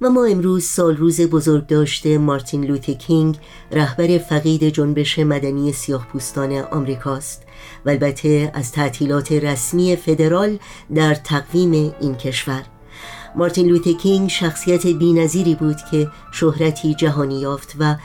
و ما امروز سال روز بزرگ داشته مارتین لوتی کینگ رهبر فقید جنبش مدنی سیاه پوستان آمریکاست. و البته از تعطیلات رسمی فدرال در تقویم این کشور. مارتین لوته کینگ شخصیت بینظیری بود که شهرتی جهانی یافت و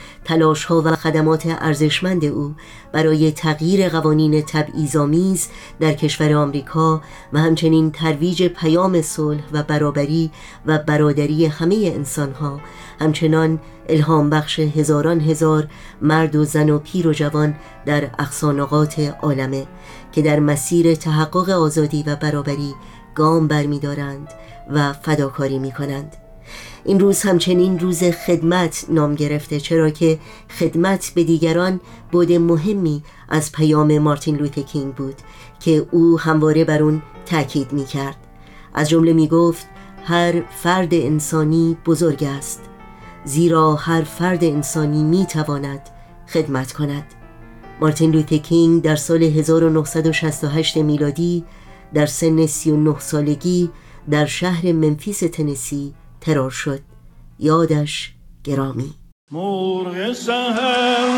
ها و خدمات ارزشمند او برای تغییر قوانین تبعیض‌آمیز در کشور آمریکا و همچنین ترویج پیام صلح و برابری و برادری همه انسانها همچنان الهام بخش هزاران هزار مرد و زن و پیر و جوان در اقصانقات عالمه که در مسیر تحقق آزادی و برابری گام برمیدارند. و فداکاری می کنند این روز همچنین روز خدمت نام گرفته چرا که خدمت به دیگران بود مهمی از پیام مارتین لوت کینگ بود که او همواره بر اون تاکید می کرد از جمله می گفت هر فرد انسانی بزرگ است زیرا هر فرد انسانی می تواند خدمت کند. مارتین لوت کینگ در سال 1968 میلادی در سن 39 سالگی در شهر منفیس تنسی ترور شد. یادش گرامی. مرغ سهر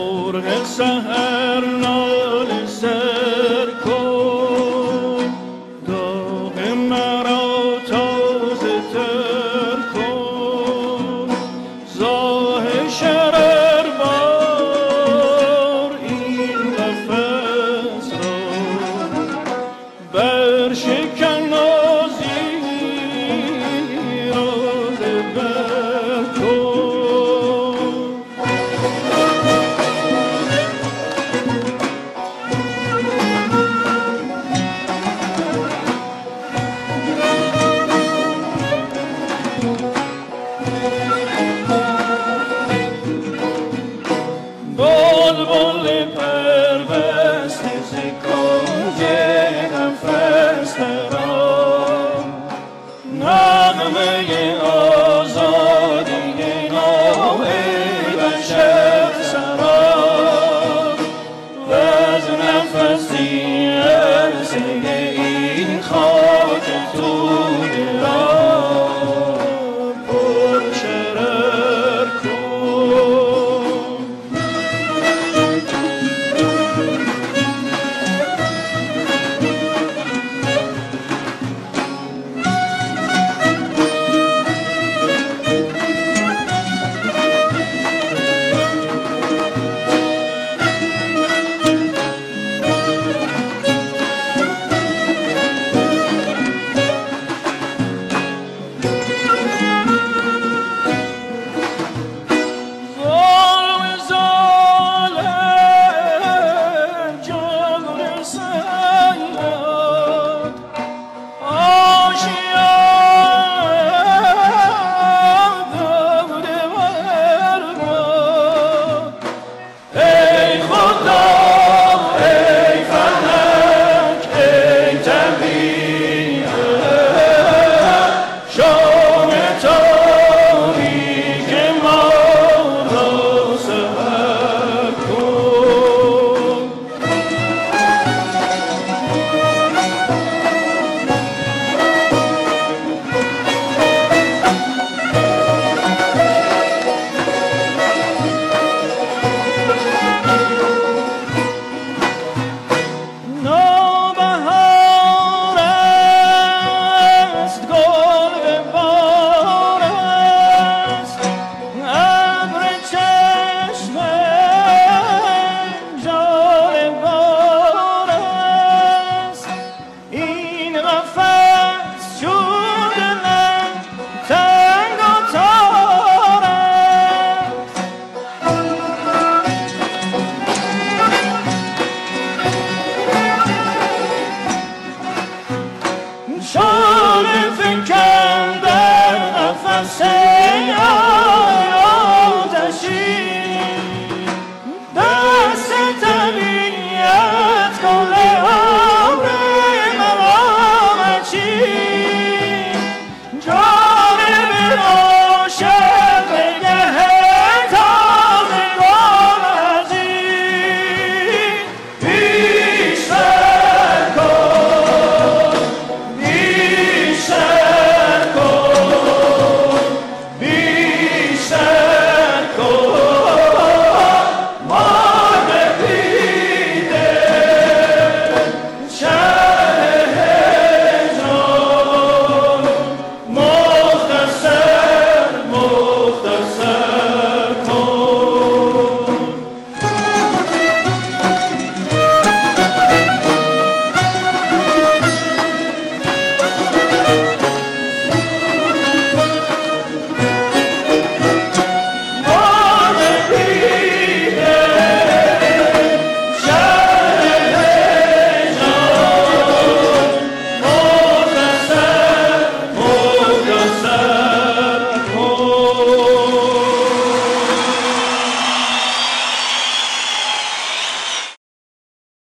مرغ این قفص شده من تنگ و تارم شده فکرم در قفص آتشی